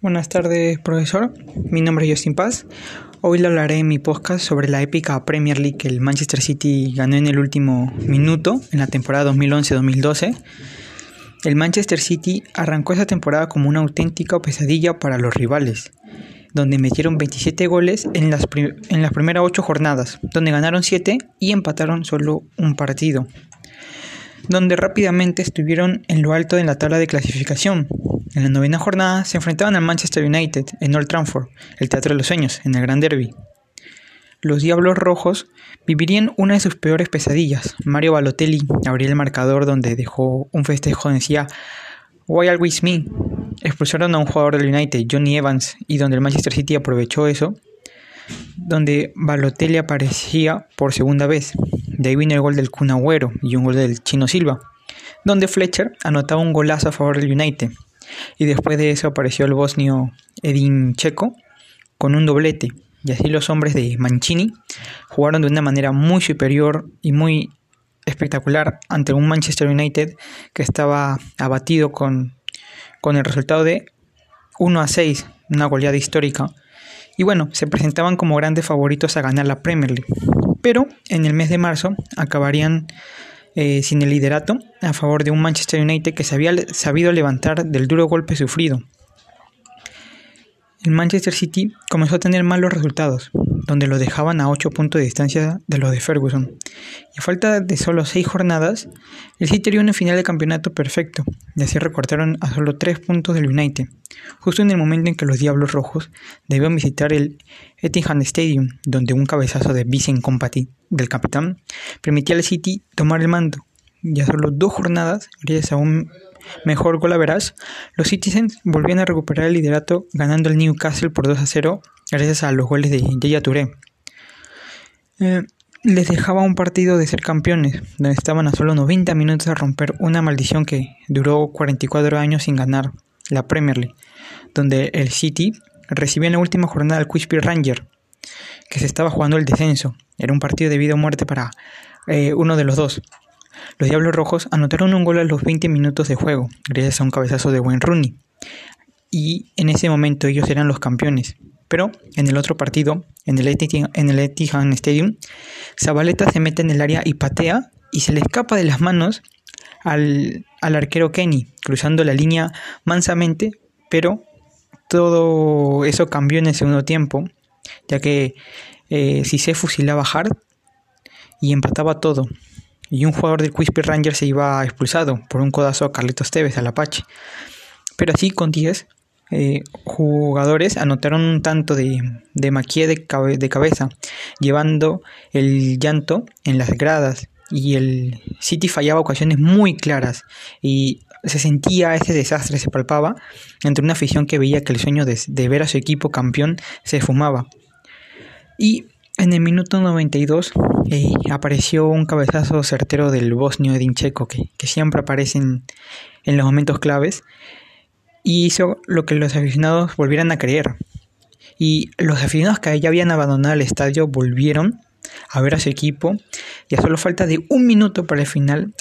Buenas tardes, profesor. Mi nombre es Justin Paz. Hoy le hablaré en mi podcast sobre la épica Premier League que el Manchester City ganó en el último minuto en la temporada 2011-2012. El Manchester City arrancó esa temporada como una auténtica pesadilla para los rivales, donde metieron 27 goles en las, en las primeras 8 jornadas, donde ganaron 7 y empataron solo un partido, donde rápidamente estuvieron en lo alto de la tabla de clasificación, en la novena jornada se enfrentaban al Manchester United en Old Trafford, el Teatro de los Sueños, en el Gran Derby. Los Diablos Rojos vivirían una de sus peores pesadillas. Mario Balotelli abrió el marcador donde dejó un festejo donde decía Why always me? Expulsaron a un jugador del United, Johnny Evans, y donde el Manchester City aprovechó eso, donde Balotelli aparecía por segunda vez. De ahí vino el gol del Kun Agüero y un gol del Chino Silva, donde Fletcher anotaba un golazo a favor del United. Y después de eso apareció el bosnio Edin Checo con un doblete. Y así los hombres de Mancini jugaron de una manera muy superior y muy espectacular ante un Manchester United que estaba abatido con, con el resultado de 1 a 6, una goleada histórica. Y bueno, se presentaban como grandes favoritos a ganar la Premier League. Pero en el mes de marzo acabarían eh, sin el liderato a favor de un Manchester United que se había sabido levantar del duro golpe sufrido. El Manchester City comenzó a tener malos resultados, donde lo dejaban a 8 puntos de distancia de los de Ferguson. Y a falta de solo 6 jornadas, el City dio una final de campeonato perfecto, y así recortaron a solo 3 puntos del United, justo en el momento en que los Diablos Rojos debían visitar el Etihad Stadium, donde un cabezazo de Vincent Company del capitán permitía al City tomar el mando. Y a solo dos jornadas, gracias a un mejor gol a verás, los Citizens volvían a recuperar el liderato ganando el Newcastle por 2 a 0 gracias a los goles de Yaya Touré. Eh, les dejaba un partido de ser campeones, donde estaban a solo 90 minutos de romper una maldición que duró 44 años sin ganar la Premier League, donde el City recibió en la última jornada al Quispy Ranger, que se estaba jugando el descenso. Era un partido de vida o muerte para eh, uno de los dos. Los Diablos Rojos anotaron un gol a los 20 minutos de juego, gracias a un cabezazo de Wayne Rooney. Y en ese momento ellos eran los campeones. Pero en el otro partido, en el, Etihad, Stadium, Zabaleta se mete en el área y patea y se le escapa de las manos al, al arquero Kenny, cruzando la línea mansamente, pero todo eso cambió en el segundo tiempo, ya que eh, si se fusilaba Hart y empataba todo. Y un jugador del Quispy Ranger se iba expulsado por un codazo a Carlitos Tevez, al Apache. Pero así con 10 eh, jugadores anotaron un tanto de, de de, de cabeza, llevando el llanto en las gradas. Y el City fallaba ocasiones muy claras. Y se sentía ese desastre, se palpaba entre una afición que veía que el sueño de, de ver a su equipo campeón se fumaba. Y en el minuto 92 eh, apareció un cabezazo certero del bosnio Edin Checo, que, que siempre aparece en, los momentos claves, y hizo lo que los aficionados volvieran a creer. Y los aficionados que ya habían abandonado el estadio volvieron a ver a su equipo, y a solo falta de un minuto para el final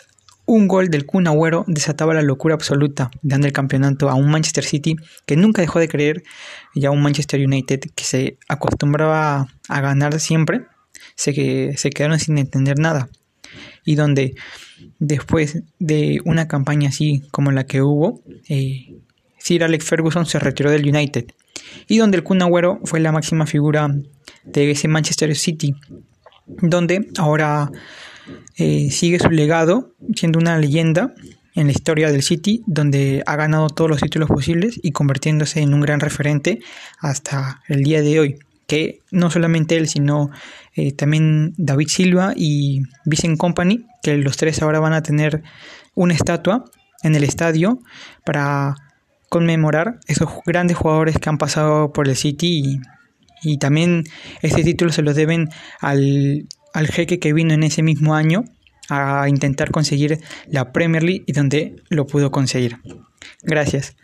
un gol del Kun Agüero desataba la locura absoluta, dando el campeonato a un Manchester City que nunca dejó de creer y a un Manchester United que se acostumbraba a ganar siempre, se, se quedaron sin entender nada. Y donde después de una campaña así como la que hubo, eh, Sir Alex Ferguson se retiró del United. Y donde el Kun Agüero fue la máxima figura de ese Manchester City, donde ahora eh, sigue su legado siendo una leyenda en la historia del City, donde ha ganado todos los títulos posibles y convirtiéndose en un gran referente hasta el día de hoy. Que no solamente él, sino eh, también David Silva y Vincent Company, que los tres ahora van a tener una estatua en el estadio para conmemorar esos grandes jugadores que han pasado por el City y, y también este título se lo deben al al jeque que vino en ese mismo año a intentar conseguir la Premier League y donde lo pudo conseguir. Gracias.